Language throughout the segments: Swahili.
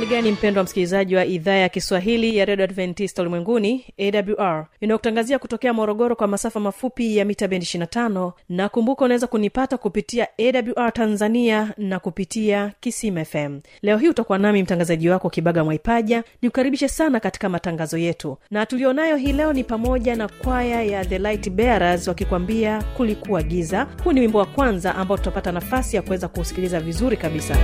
uhali gani mpendwa msikilizaji wa idhaa ya kiswahili ya redio adventista ulimwenguni awr inayokutangazia kutokea morogoro kwa masafa mafupi ya mita bendi 25 na kumbuka unaweza kunipata kupitia awr tanzania na kupitia kisim fm leo hii utakuwa nami mtangazaji wako kibaga mwaipaja nikukaribishe sana katika matangazo yetu. Na tulionayo hii leo ni pamoja na kwaya ya the light bearers wakikwambia kulikuwa giza. Huu ni wimbo wa kwanza ambao tutapata nafasi ya kuweza kuusikiliza vizuri kabisa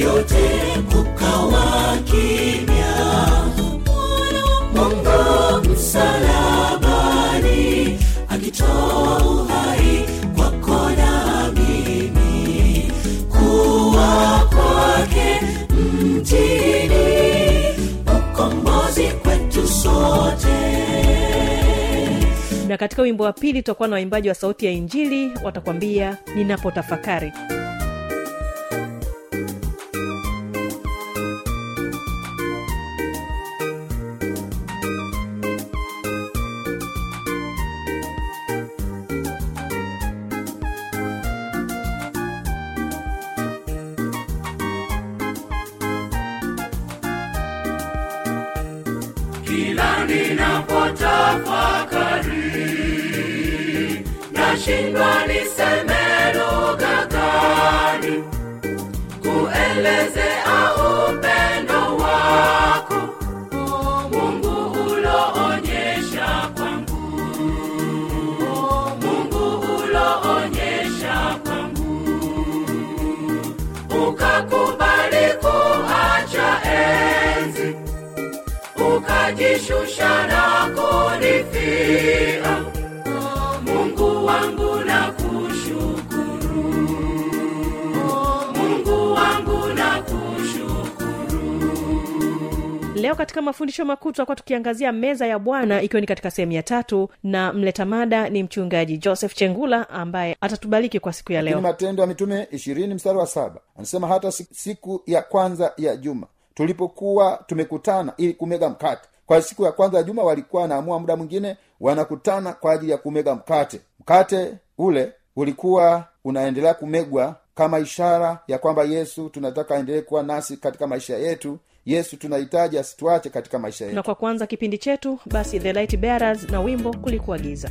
yote kukawa kimya. Mungu msalabani akitoa uhai kwako na mimi. Kuwa kwake mtini ukombozi kwetu sote. Na katika wimbo wa pili tutakuwa na waimbaji wa sauti ya injili watakwambia ninapotafakari. kila ninapotafakari nashindwa niseme lugha gani? Kuelezea ukajishusha na kunifia. Mungu wangu na kushukuru. Mungu wangu na kushukuru. Leo katika mafundisho makuu tutakuwa tukiangazia meza ya bwana ikiwa ni katika sehemu ya tatu na mleta mada ni mchungaji joseph chengula ambaye atatubariki kwa siku ya lakini leo matendo ya mitume ishirini mstari wa saba anasema hata siku ya kwanza ya juma tulipokuwa tumekutana ili kumega mkate. Kwa siku ya kwanza ya juma walikuwa wanaamua muda mwingine wanakutana kwa ajili ya kumega mkate. Mkate ule ulikuwa unaendelea kumegwa kama ishara ya kwamba yesu tunataka aendelee kuwa nasi katika maisha yetu. Yesu tunahitaji asituache katika maisha yetu. na kwa kwanza kipindi chetu basi the light bearers na wimbo kulikuwa giza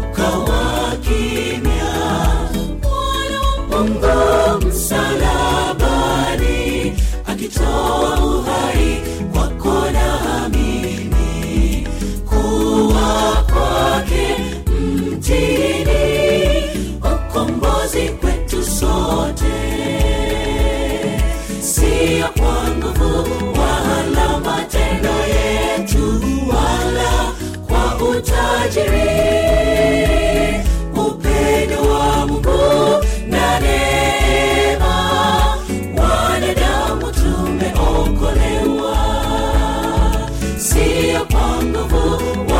kujitoa uhai kuwa kwake mtini ukombozi kwetu sote siyo kwa nguvu wala yetu wala kwa utajiri kwa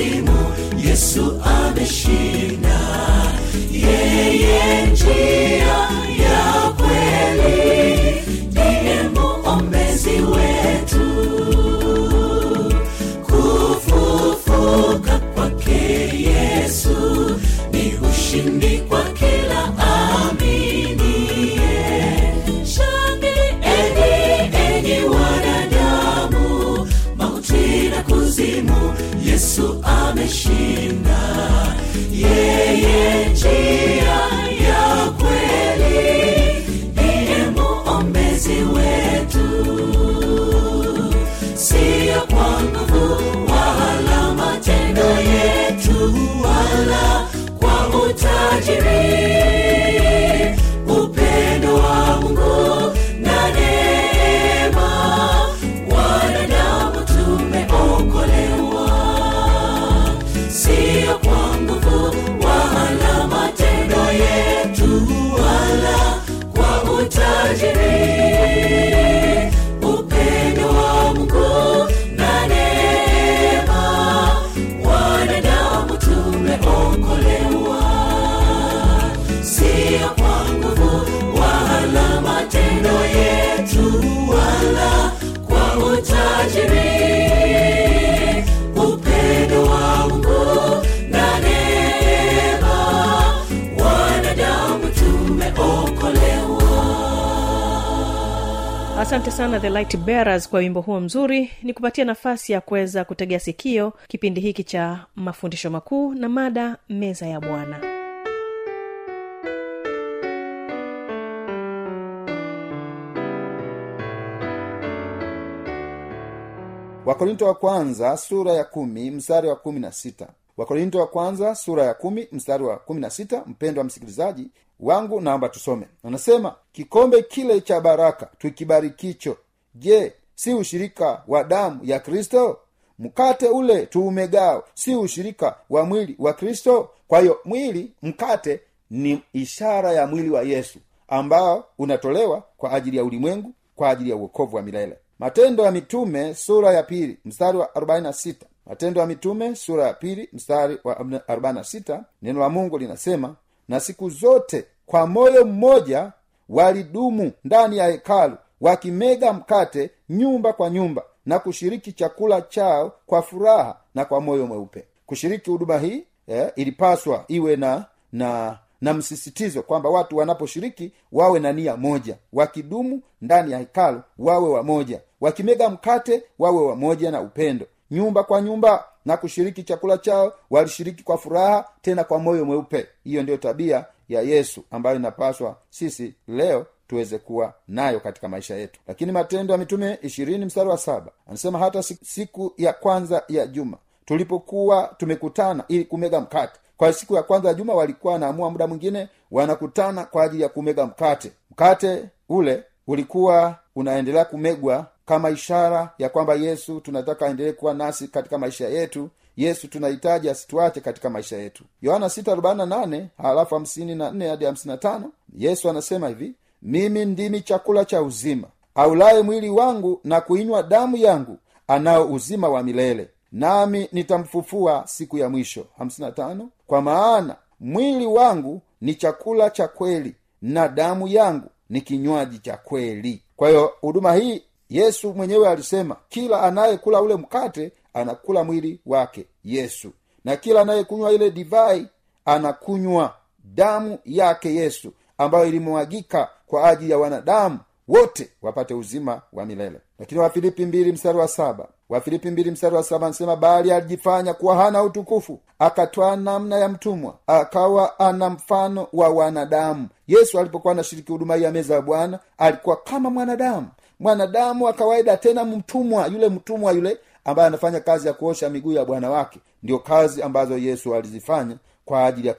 kuzimu yesu ameshinda. Yeye njia asante sana the light bearers kwa wimbo huo mzuri. Ni kupatia nafasi ya kuweza kutegea sikio kipindi hiki cha mafundisho makuu na mada meza ya bwana. Wakorinto wa kwanza sura ya kumi mstari wa kumi na sita. Wakorinto wa kwanza sura ya kumi mstari wa kumi na sita. Mpendo wa msikilizaji wangu naomba tusome. Anasema kikombe kile cha baraka tukibarikicho je si ushirika wa damu ya kristo? Mkate ule tuumegao si ushirika wa mwili wa kristo? Kwa hiyo mwili mkate ni ishara ya mwili wa yesu ambao unatolewa kwa ajili ya ulimwengu kwa ajili ya uokovu wa milele. Matendo ya mitume sura ya pili mstari wa 46 matendo ya mitume sura ya pili mstari wa 46 neno la mungu linasema na siku zote kwa moyo mmoja walidumu ndani ya hekalu wakimega mkate nyumba kwa nyumba na kushiriki chakula chao kwa furaha na kwa moyo mweupe. Kushiriki huduma hii eh, ilipaswa iwe na na na msisitizo kwamba watu wanaposhiriki wawe na nia moja. Wakidumu ndani ya hekalu wawe wamoja wakimega mkate wawe wamoja na upendo. Nyumba kwa nyumba na kushiriki chakula chao walishiriki kwa furaha tena kwa moyo mweupe. Hiyo ndiyo tabia ya yesu ambayo inapaswa sisi leo tuweze kuwa nayo katika maisha yetu. Lakini matendo ya mitume ishirini mstari wa saba anasema hata siku ya kwanza ya juma tulipokuwa tumekutana ili kumega mkate. Kwa siku ya kwanza ya juma walikuwa wanaamua muda mwingine wanakutana kwa ajili ya kumega mkate. Mkate ule ulikuwa unaendelea kumegwa kama ishara ya kwamba yesu tunataka aendelee kuwa nasi katika maisha yetu yesu tunahitaji asituache katika maisha yetu. Yohana 648 halafu 54 hadi 55 yesu anasema hivi mimi ndimi chakula cha uzima aulaye mwili wangu na kuinywa damu yangu anao uzima wa milele. Nami nitamfufua siku ya mwisho. 55 kwa maana mwili wangu ni chakula cha kweli na damu yangu ni kinywaji cha kweli. Kwa hiyo huduma hii yesu mwenyewe alisema kila anayekula ule mkate anakula mwili wake yesu. Na kila anayekunywa ile divai anakunywa damu yake yesu ambayo ilimwagika kwa ajili ya wanadamu wote wapate uzima wa milele. Lakini wafilipi mbili mstari wa saba. Wafilipi mbili mstari wa saba anasema bali alijifanya kuwa hana utukufu akatwaa namna ya mtumwa akawa ana mfano wa wanadamu. Yesu alipokuwa anashiriki huduma hii ya meza ya bwana alikuwa kama mwanadamu mwanadamu wa kawaida tena mtumwa yule mtumwa yule ambaye anafanya kazi ya kuosha miguu ya bwana wake ndio kazi ambazo yesu alizifanya kwa ajili ya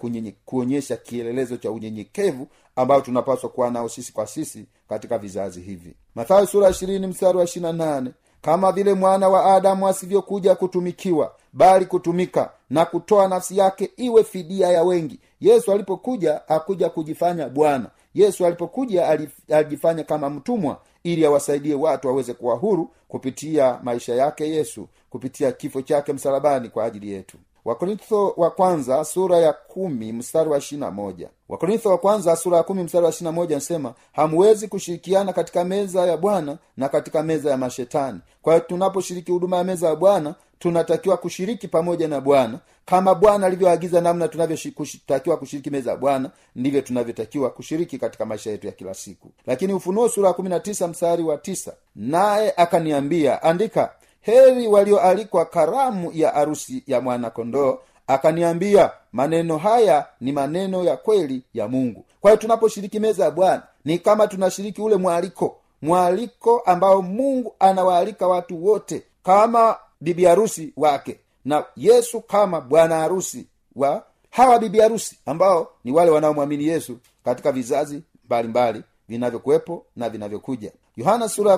kuonyesha kielelezo cha unyenyekevu ambayo tunapaswa kuwa nao sisi kwa sisi katika vizazi hivi. Mathayo sura mstari wa nane kama vile mwana wa adamu asivyokuja kutumikiwa bali kutumika na kutoa nafsi yake iwe fidia ya wengi. Yesu alipokuja akuja kujifanya bwana. Yesu alipokuja alijifanya kama mtumwa ili awasaidie watu waweze kuwa huru kupitia maisha yake yesu kupitia kifo chake msalabani kwa ajili yetu wakorintho wa kwanza sura ya kumi mstari wa ishirina moja. Wakorintho wa kwanza sura ya kumi mstari wa ishirina moja anasema hamwezi kushirikiana katika meza ya bwana na katika meza ya mashetani. Kwa hiyo tunaposhiriki huduma ya meza ya bwana tunatakiwa kushiriki pamoja na bwana. Kama bwana alivyoagiza namna tunavyotakiwa kushiriki meza ya bwana ndivyo tunavyotakiwa kushiriki katika maisha yetu ya kila siku. Lakini ufunuo sura ya mstari wa tisa naye akaniambia andika heri walioalikwa karamu ya arusi ya mwanakondoo akaniambia maneno haya ni maneno ya kweli ya mungu. Kwa hiyo tunaposhiriki meza ya bwana ni kama tunashiriki ule mwaliko mwaliko ambao mungu anawaalika watu wote kama bibi harusi wake na yesu kama bwana harusi wa hawa bibi harusi ambao ni wale wanaomwamini yesu katika vizazi mbalimbali vinavyokuwepo na vinavyokuja yohana sura ya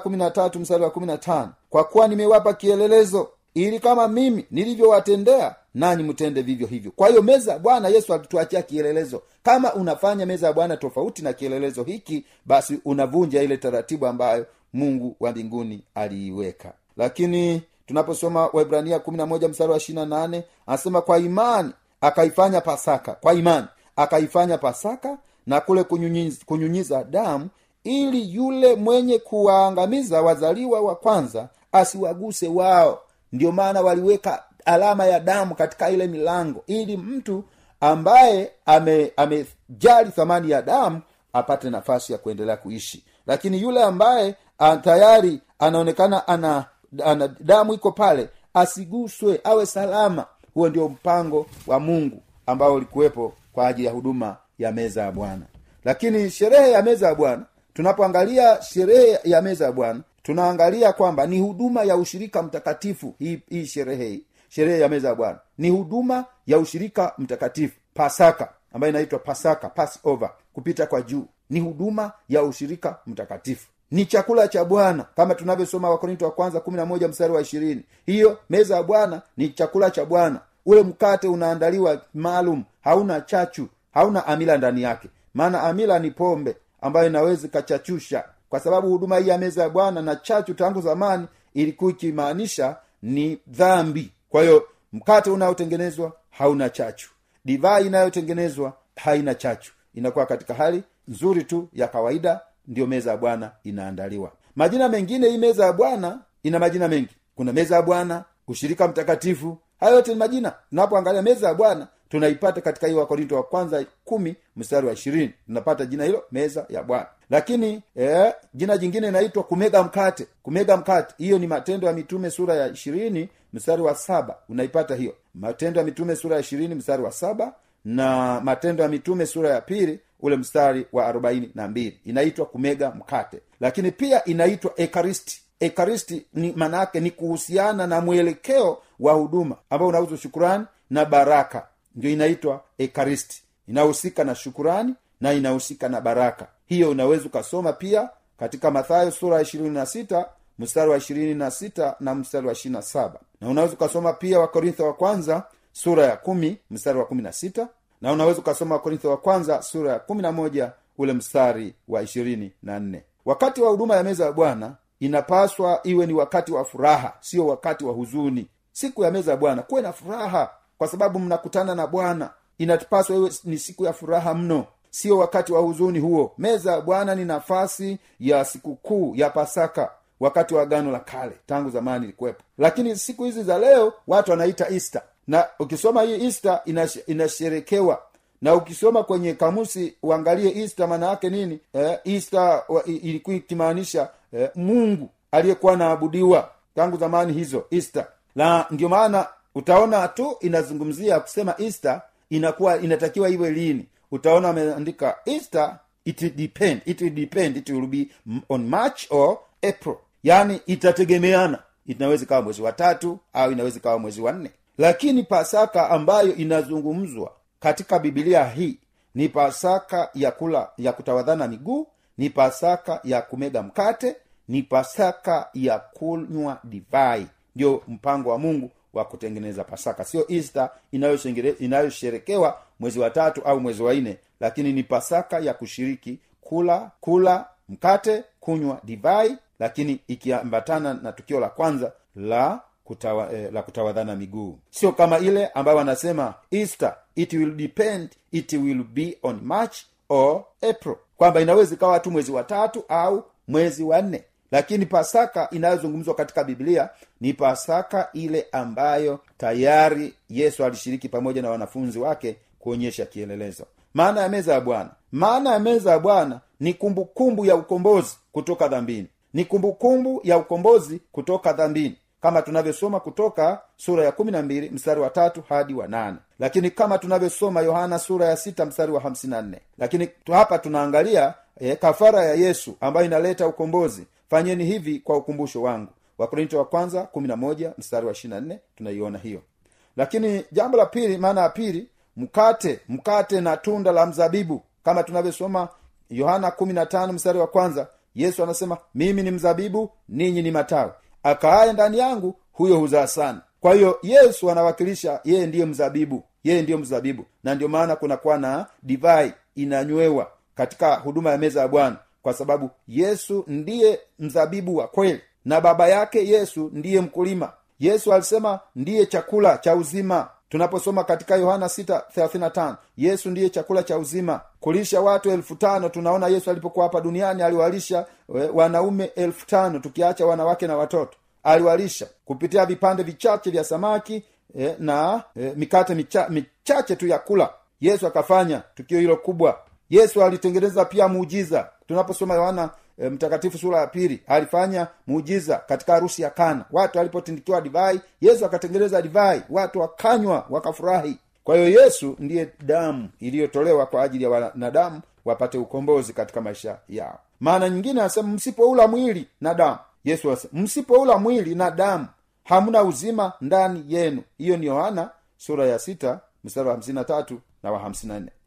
mstari wa kwa kuwa nimewapa kielelezo ili kama mimi nilivyowatendea nanyi mtende vivyo hivyo. Kwa hiyo meza ya bwana yesu alituachia kielelezo. Kama unafanya meza ya bwana tofauti na kielelezo hiki basi unavunja ile taratibu ambayo mungu wa mbinguni aliiweka. Lakini tunaposoma waibrania mstari wa anasema kwa imani akaifanya pasaka kwa imani akaifanya pasaka na kule kunyunyiza, kunyunyiza damu ili yule mwenye kuwaangamiza wazaliwa wa kwanza asiwaguse wao. Ndio maana waliweka alama ya damu katika ile milango ili mtu ambaye ame amejali thamani ya damu apate nafasi ya kuendelea kuishi. Lakini yule ambaye tayari anaonekana ana, ana damu iko pale asiguswe awe salama. Huo ndio mpango wa mungu ambao ulikuwepo kwa ajili ya huduma ya meza ya bwana. Lakini sherehe ya meza ya bwana tunapoangalia sherehe ya meza ya bwana tunaangalia kwamba ni huduma ya ushirika mtakatifu hii, hii sherehe sherehe ya meza ya bwana. Ni huduma ya ushirika mtakatifu pasaka ambayo inaitwa pasaka passover kupita kwa juu. Ni huduma ya ushirika mtakatifu. Ni chakula cha bwana kama tunavyosoma wakorinto wa kwanza kumi na moja mstari wa ishirini. Hiyo meza ya bwana ni chakula cha bwana. Ule mkate unaandaliwa maalum hauna chachu hauna amila ndani yake. Maana amila ni pombe ambayo inaweza ikachachusha. Kwa sababu huduma hii ya meza ya bwana na chachu tangu zamani ilikuwa ikimaanisha ni dhambi. Kwa hiyo mkate unaotengenezwa hauna chachu. Divai inayotengenezwa haina chachu. Inakuwa katika hali nzuri tu ya kawaida ndiyo meza ya bwana inaandaliwa. Majina mengine hii meza ya bwana ina majina mengi. Kuna meza ya bwana ushirika mtakatifu. Hayo yote ni majina. Tunapoangalia meza ya bwana tunaipata katika hiyo wakorinto wa kwanza kumi mstari wa ishirini. Tunapata jina hilo meza ya bwana. Lakini eh, jina jingine inaitwa kumega mkate. Kumega mkate hiyo ni matendo ya mitume sura ya ishirini mstari wa saba. Unaipata hiyo? Matendo ya mitume sura ya ishirini mstari wa saba na matendo ya mitume sura ya pili ule mstari wa arobaini na mbili. Inaitwa kumega mkate. Lakini pia inaitwa ekaristi. Ekaristi ni manaake ni kuhusiana na mwelekeo wa huduma. Ambao unahusu shukurani na baraka ndio inaitwa ekaristi. Inahusika na shukurani na inahusika na baraka. Hiyo unaweza ukasoma pia katika mathayo sura ya ishirini na sita mstari wa ishirini na sita na mstari wa ishirina saba. Na unaweza ukasoma pia wakorintho wa kwanza sura ya kumi mstari wa kumi na sita. Na unaweza ukasoma wakorintho wa kwanza sura ya kumi na moja ule mstari wa ishirini na nne. Wakati wa huduma ya meza ya bwana inapaswa iwe ni wakati wa furaha sio wakati wa huzuni. Siku ya meza ya bwana kuwe na furaha kwa sababu mnakutana na bwana inapaswa iwe ni siku ya furaha mno sio wakati wa huzuni huo. Meza ya bwana ni nafasi ya sikukuu ya pasaka wakati wa agano la kale tangu zamani ilikuwepo. Lakini siku hizi za leo watu wanaita ista na ukisoma hii ista inash, inasherekewa. Na ukisoma kwenye kamusi uangalie ista maana yake nini? Eh, ista ilikuwa ikimaanisha eh, mungu aliyekuwa anaabudiwa tangu zamani hizo ista na ndio maana utaona tu inazungumzia kusema easter inakuwa inatakiwa iwe lini. Utaona ameandika easter it depend it depend it will be on march or april. Yaani itategemeana. Inaweza ikawa mwezi wa tatu au inaweza ikawa mwezi wa nne. Lakini pasaka ambayo inazungumzwa katika bibilia hii ni pasaka ya kula ya kutawadhana miguu ni pasaka ya kumega mkate ni pasaka ya kunywa divai. Ndio mpango wa mungu wa kutengeneza pasaka. Sio easter inayosherekewa mwezi wa tatu au mwezi wa nne lakini ni pasaka ya kushiriki kula kula mkate kunywa divai lakini ikiambatana na tukio la kwanza la kutawa, eh, la kutawadhana miguu. Sio kama ile ambayo wanasema easter it will depend it will be on march or april. Kwamba inaweza ikawa tu mwezi wa tatu au mwezi wa nne lakini pasaka inayozungumzwa katika biblia ni pasaka ile ambayo tayari yesu alishiriki pamoja na wanafunzi wake kuonyesha kielelezo. Maana ya meza ya bwana. Maana ya meza ya bwana ni kumbukumbu kumbu ya ukombozi kutoka dhambini. Ni kumbukumbu kumbu ya ukombozi kutoka dhambini. Kama tunavyosoma kutoka sura ya kumi na mbili mstari wa tatu hadi wa nane. Lakini kama tunavyosoma yohana sura ya sita mstari wa hamsini na nne. Lakini hapa tunaangalia e, kafara ya yesu ambayo inaleta ukombozi fanyeni hivi kwa ukumbusho wangu. Wakorinto wa kwanza mstari wa tunaiona hiyo. Lakini jambo la pili maana ya pili mkate mkate na tunda la mzabibu. Kama tunavyosoma yohana kumi na tano mstari wa kwanza yesu anasema mimi ni mzabibu ninyi ni matawi. Akaaye ndani yangu huyo huzaa sana. Kwa hiyo yesu anawakilisha yeye ndiye mzabibu yeye ndiyo mzabibu. Na ndio maana kunakuwa na divai inanywewa katika huduma ya meza ya bwana kwa sababu yesu ndiye mzabibu wa kweli na baba yake yesu ndiye mkulima. Yesu alisema ndiye chakula cha uzima. Tunaposoma katika yohana 6:35 yesu ndiye chakula cha uzima. Kulisha watu elfu tano tunaona yesu alipokuwa hapa duniani aliwalisha e, wanaume elfu tano tukiacha wanawake na watoto. Aliwalisha kupitia vipande vichache vya samaki e, na e, mikate micha, michache tu ya kula. Yesu akafanya tukio hilo kubwa. Yesu alitengeneza pia muujiza tunaposoma yohana e, mtakatifu sura ya pili alifanya muujiza katika harusi ya kana. Watu alipotindikiwa divai yesu akatengeneza divai. Watu wakanywa wakafurahi. Kwa hiyo yesu ndiye damu iliyotolewa kwa ajili ya wanadamu wapate ukombozi katika maisha yao. Maana nyingine anasema msipoula mwili na damu. Yesu anasema msipoula mwili na damu hamna uzima ndani yenu. Hiyo ni yohana sura ya sita wa tatu na wa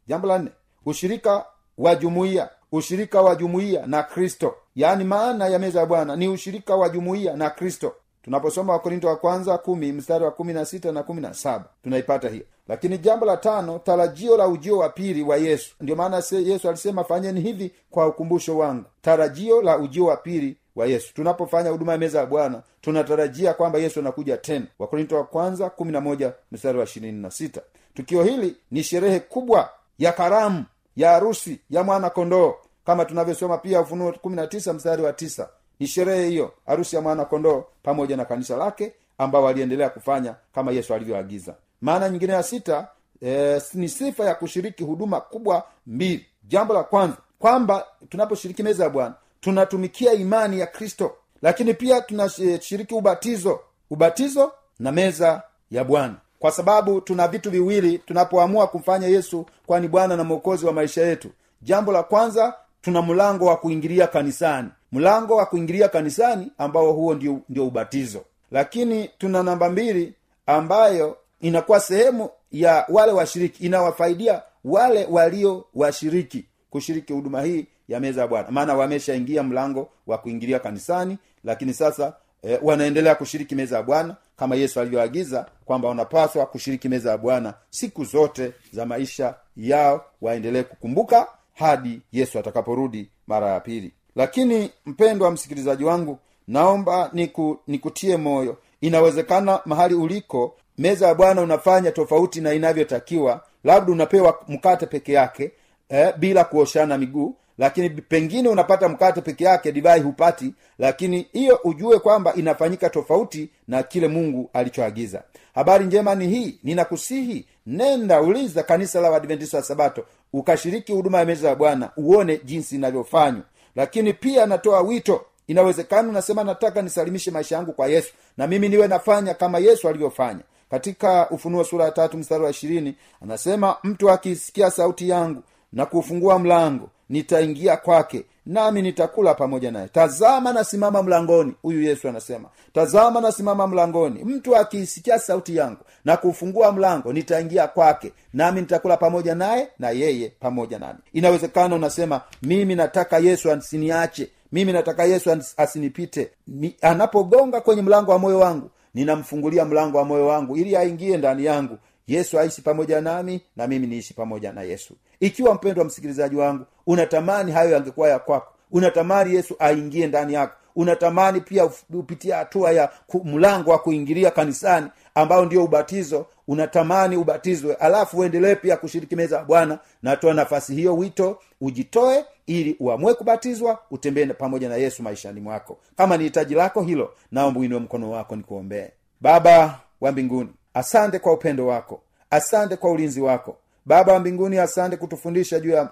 jambo la nne ushirika wa jumuiya ushirika wa jumuiya na kristo. Yaani maana ya meza ya bwana ni ushirika wa jumuiya na kristo. Tunaposoma wakorinto wa kwanza kumi mstari wa kumi na sita na kumi na saba tunaipata hiyo. Lakini jambo la tano tarajio la ujio wa pili wa yesu. Ndio maana yesu alisema fanyeni hivi kwa ukumbusho wangu. Tarajio la ujio wa pili wa yesu. Tunapofanya huduma ya meza ya bwana tunatarajia kwamba yesu anakuja tena. Wakorinto wa kwanza kumi na moja mstari wa ishirini na sita. Tukio hili ni sherehe kubwa ya karamu ya harusi ya mwana kondoo. Kama tunavyosoma pia ufunuo kumi na tisa mstari wa tisa. Ni sherehe hiyo harusi ya mwana kondoo pamoja na kanisa lake ambao waliendelea kufanya kama yesu alivyoagiza. Maana nyingine ya sita e, ni sifa ya kushiriki huduma kubwa mbili. Jambo la kwanza kwamba tunaposhiriki meza ya bwana tunatumikia imani ya kristo. Lakini pia tunashiriki ubatizo ubatizo na meza ya bwana kwa sababu tuna vitu viwili tunapoamua kumfanya yesu kwani bwana na mwokozi wa maisha yetu. Jambo la kwanza tuna mlango wa kuingilia kanisani. Mlango wa kuingilia kanisani ambao huo ndio, ndio ubatizo. Lakini tuna namba mbili ambayo inakuwa sehemu ya wale washiriki inawafaidia wale walio washiriki kushiriki huduma hii ya meza ya bwana. Maana wameshaingia mlango wa kuingilia kanisani lakini sasa e, wanaendelea kushiriki meza ya bwana kama yesu alivyoagiza kwamba wanapaswa kushiriki meza ya bwana siku zote za maisha yao waendelee kukumbuka hadi yesu atakaporudi mara ya pili. Lakini mpendwa msikilizaji wangu naomba niku, nikutie moyo. Inawezekana mahali uliko meza ya bwana unafanya tofauti na inavyotakiwa. Labda unapewa mkate peke yake eh, bila kuoshana miguu lakini pengine unapata mkate peke yake divai hupati lakini hiyo ujue kwamba inafanyika tofauti na kile mungu alichoagiza. Habari njema ni hii ninakusihi nenda uliza kanisa la wadventista wa sabato ukashiriki huduma ya meza ya bwana uone jinsi inavyofanywa. Lakini pia natoa wito inawezekana unasema nataka nisalimishe maisha yangu kwa yesu na mimi niwe nafanya kama yesu alivyofanya. Katika ufunuo sura ya tatu mstari wa ishirini anasema mtu akisikia sauti yangu na kuufungua mlango nitaingia kwake nami nitakula pamoja naye. Tazama nasimama mlangoni huyu yesu anasema. Tazama nasimama mlangoni. Mtu akiisikia sauti yangu na kufungua mlango nitaingia kwake nami nitakula pamoja naye na yeye pamoja nami. Inawezekana unasema mimi nataka yesu asiniache mimi nataka yesu asinipite. Ni, anapogonga kwenye mlango wa moyo wangu ninamfungulia mlango wa moyo wangu ili aingie ndani yangu yesu aishi pamoja nami na mimi niishi pamoja na yesu. Ikiwa mpendo wa msikilizaji wangu unatamani hayo yangekuwa ya kwako unatamani yesu aingie ndani yako unatamani pia upitie hatua ya mlango wa kuingilia kanisani ambao ndio ubatizo unatamani ubatizwe alafu uendelee pia kushiriki meza ya bwana natoa nafasi hiyo wito ujitoe ili uamue kubatizwa utembee pamoja na yesu maishani mwako. Kama ni hitaji lako hilo naomba uinue mkono wako nikuombee. Baba wa mbinguni asante kwa upendo wako. Asante kwa ulinzi wako. Baba wa mbinguni asante kutufundisha juu ya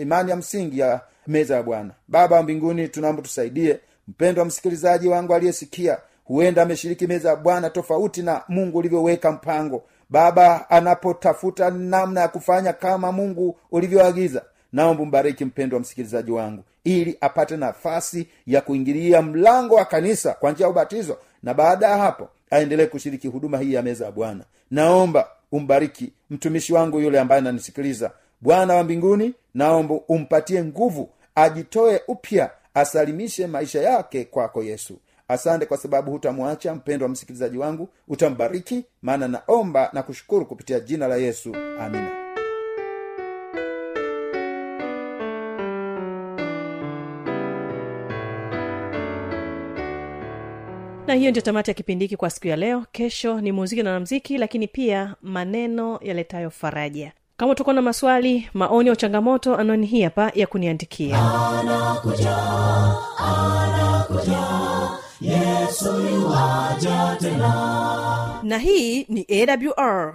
imani ya msingi ya meza ya bwana. Baba wa mbinguni tunaomba tusaidie. Mpendo wa msikilizaji wangu aliyesikia huenda ameshiriki meza ya bwana tofauti na mungu ulivyoweka mpango. Baba anapotafuta namna ya kufanya kama mungu ulivyoagiza naomba mbariki mpendo wa msikilizaji wangu ili apate nafasi ya kuingilia mlango wa kanisa kwa njia ya ubatizo. Na baada ya hapo aendelee kushiriki huduma hii ya meza ya bwana. Naomba umbariki mtumishi wangu yule ambaye ananisikiliza. Bwana wa mbinguni naomba umpatie nguvu ajitoe upya asalimishe maisha yake kwako yesu. Asante kwa sababu hutamwacha mpendo wa msikilizaji wangu utambariki maana naomba na kushukuru kupitia jina la yesu. Amina na hiyo ndio tamati ya kipindi hiki kwa siku ya leo. Kesho ni muziki na namziki lakini pia maneno yaletayo faraja. Kama utakuwa na maswali maoni au changamoto anwani hii hapa ya kuniandikia. Na hii ni awr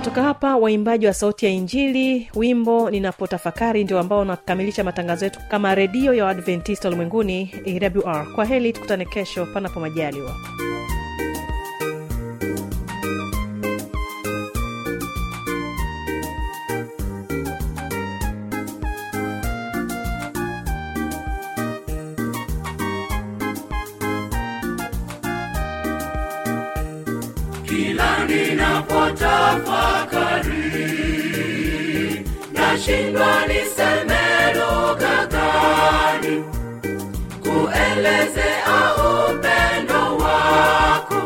napotoka hapa waimbaji wa sauti ya injili wimbo ninapotafakari ndio ambao unakamilisha matangazo yetu kama redio ya waadventista ulimwenguni awr kwa heli tukutane kesho panapo majaliwa nashindwa niseme lugha gani kuelezea upendo wako.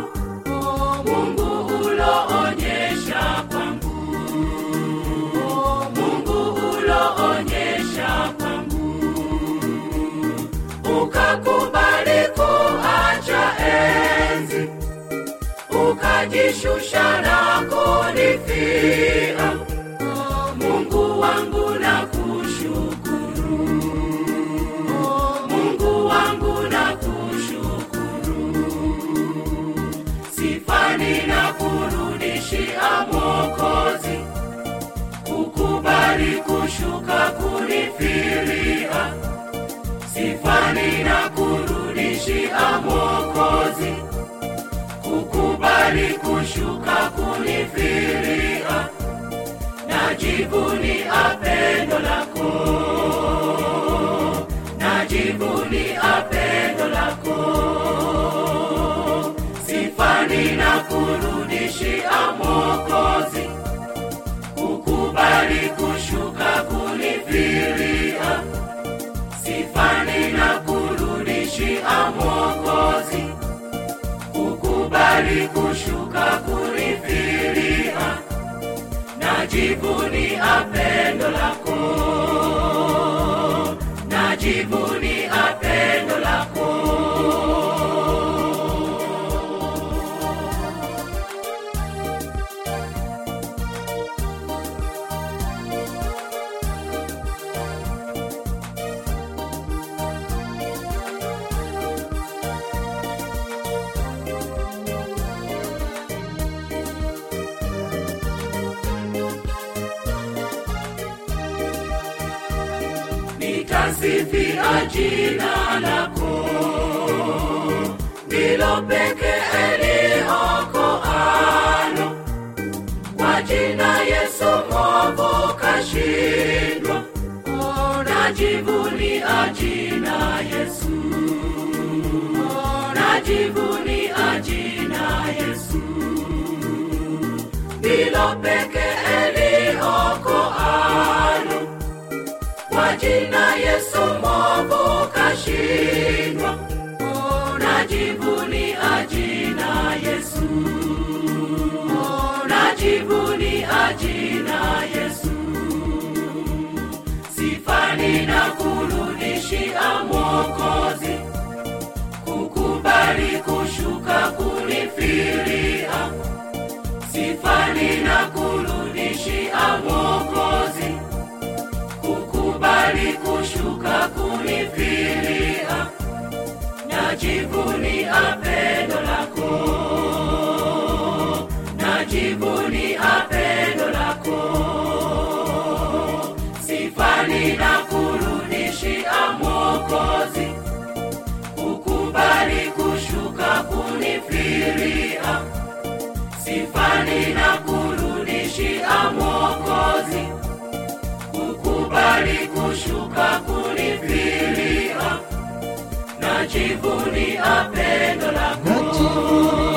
Mungu uloonyesha kwangu. Mungu uloonyesha kwangu. Ukakubali kuacha enzi ukajishusha na kunifia sifani na kurudishia mwokozi. Kukubali kushuka kunifiria. Najivunia pendo lako. Najivunia pendo lako. Sifani na kurudishia mwokozi. Kukubali kushuka kunifiria sifani na kurudishia mwokozi. Kukubali kushuka kunifiria najivunia apendo lako. Najivunia apendo lako nitasifia jina lako. Ndilo pekee liokoalo kwa jina yesu mwovu kashindwa. Najivunia jina yesu. Najivunia jina yesu. Ndilo pekee liokoalo kwa jina yesu mwovu kashindwa. Oh, najivunia jina yesu. Oh, najivunia jina yesu. Sifani na kurudishia mwokozi. Kukubali kushuka kunifiria. Sifani na kurudishia mwokozi kushuka kunifilia, najivunia pendo lako najivunia pendo lako. Sifa na kurudishia mwokozi ukubali kushuka kunifilia, sifa na kurudishia mwokozi kukubali kunifilia, najivunia pendo lako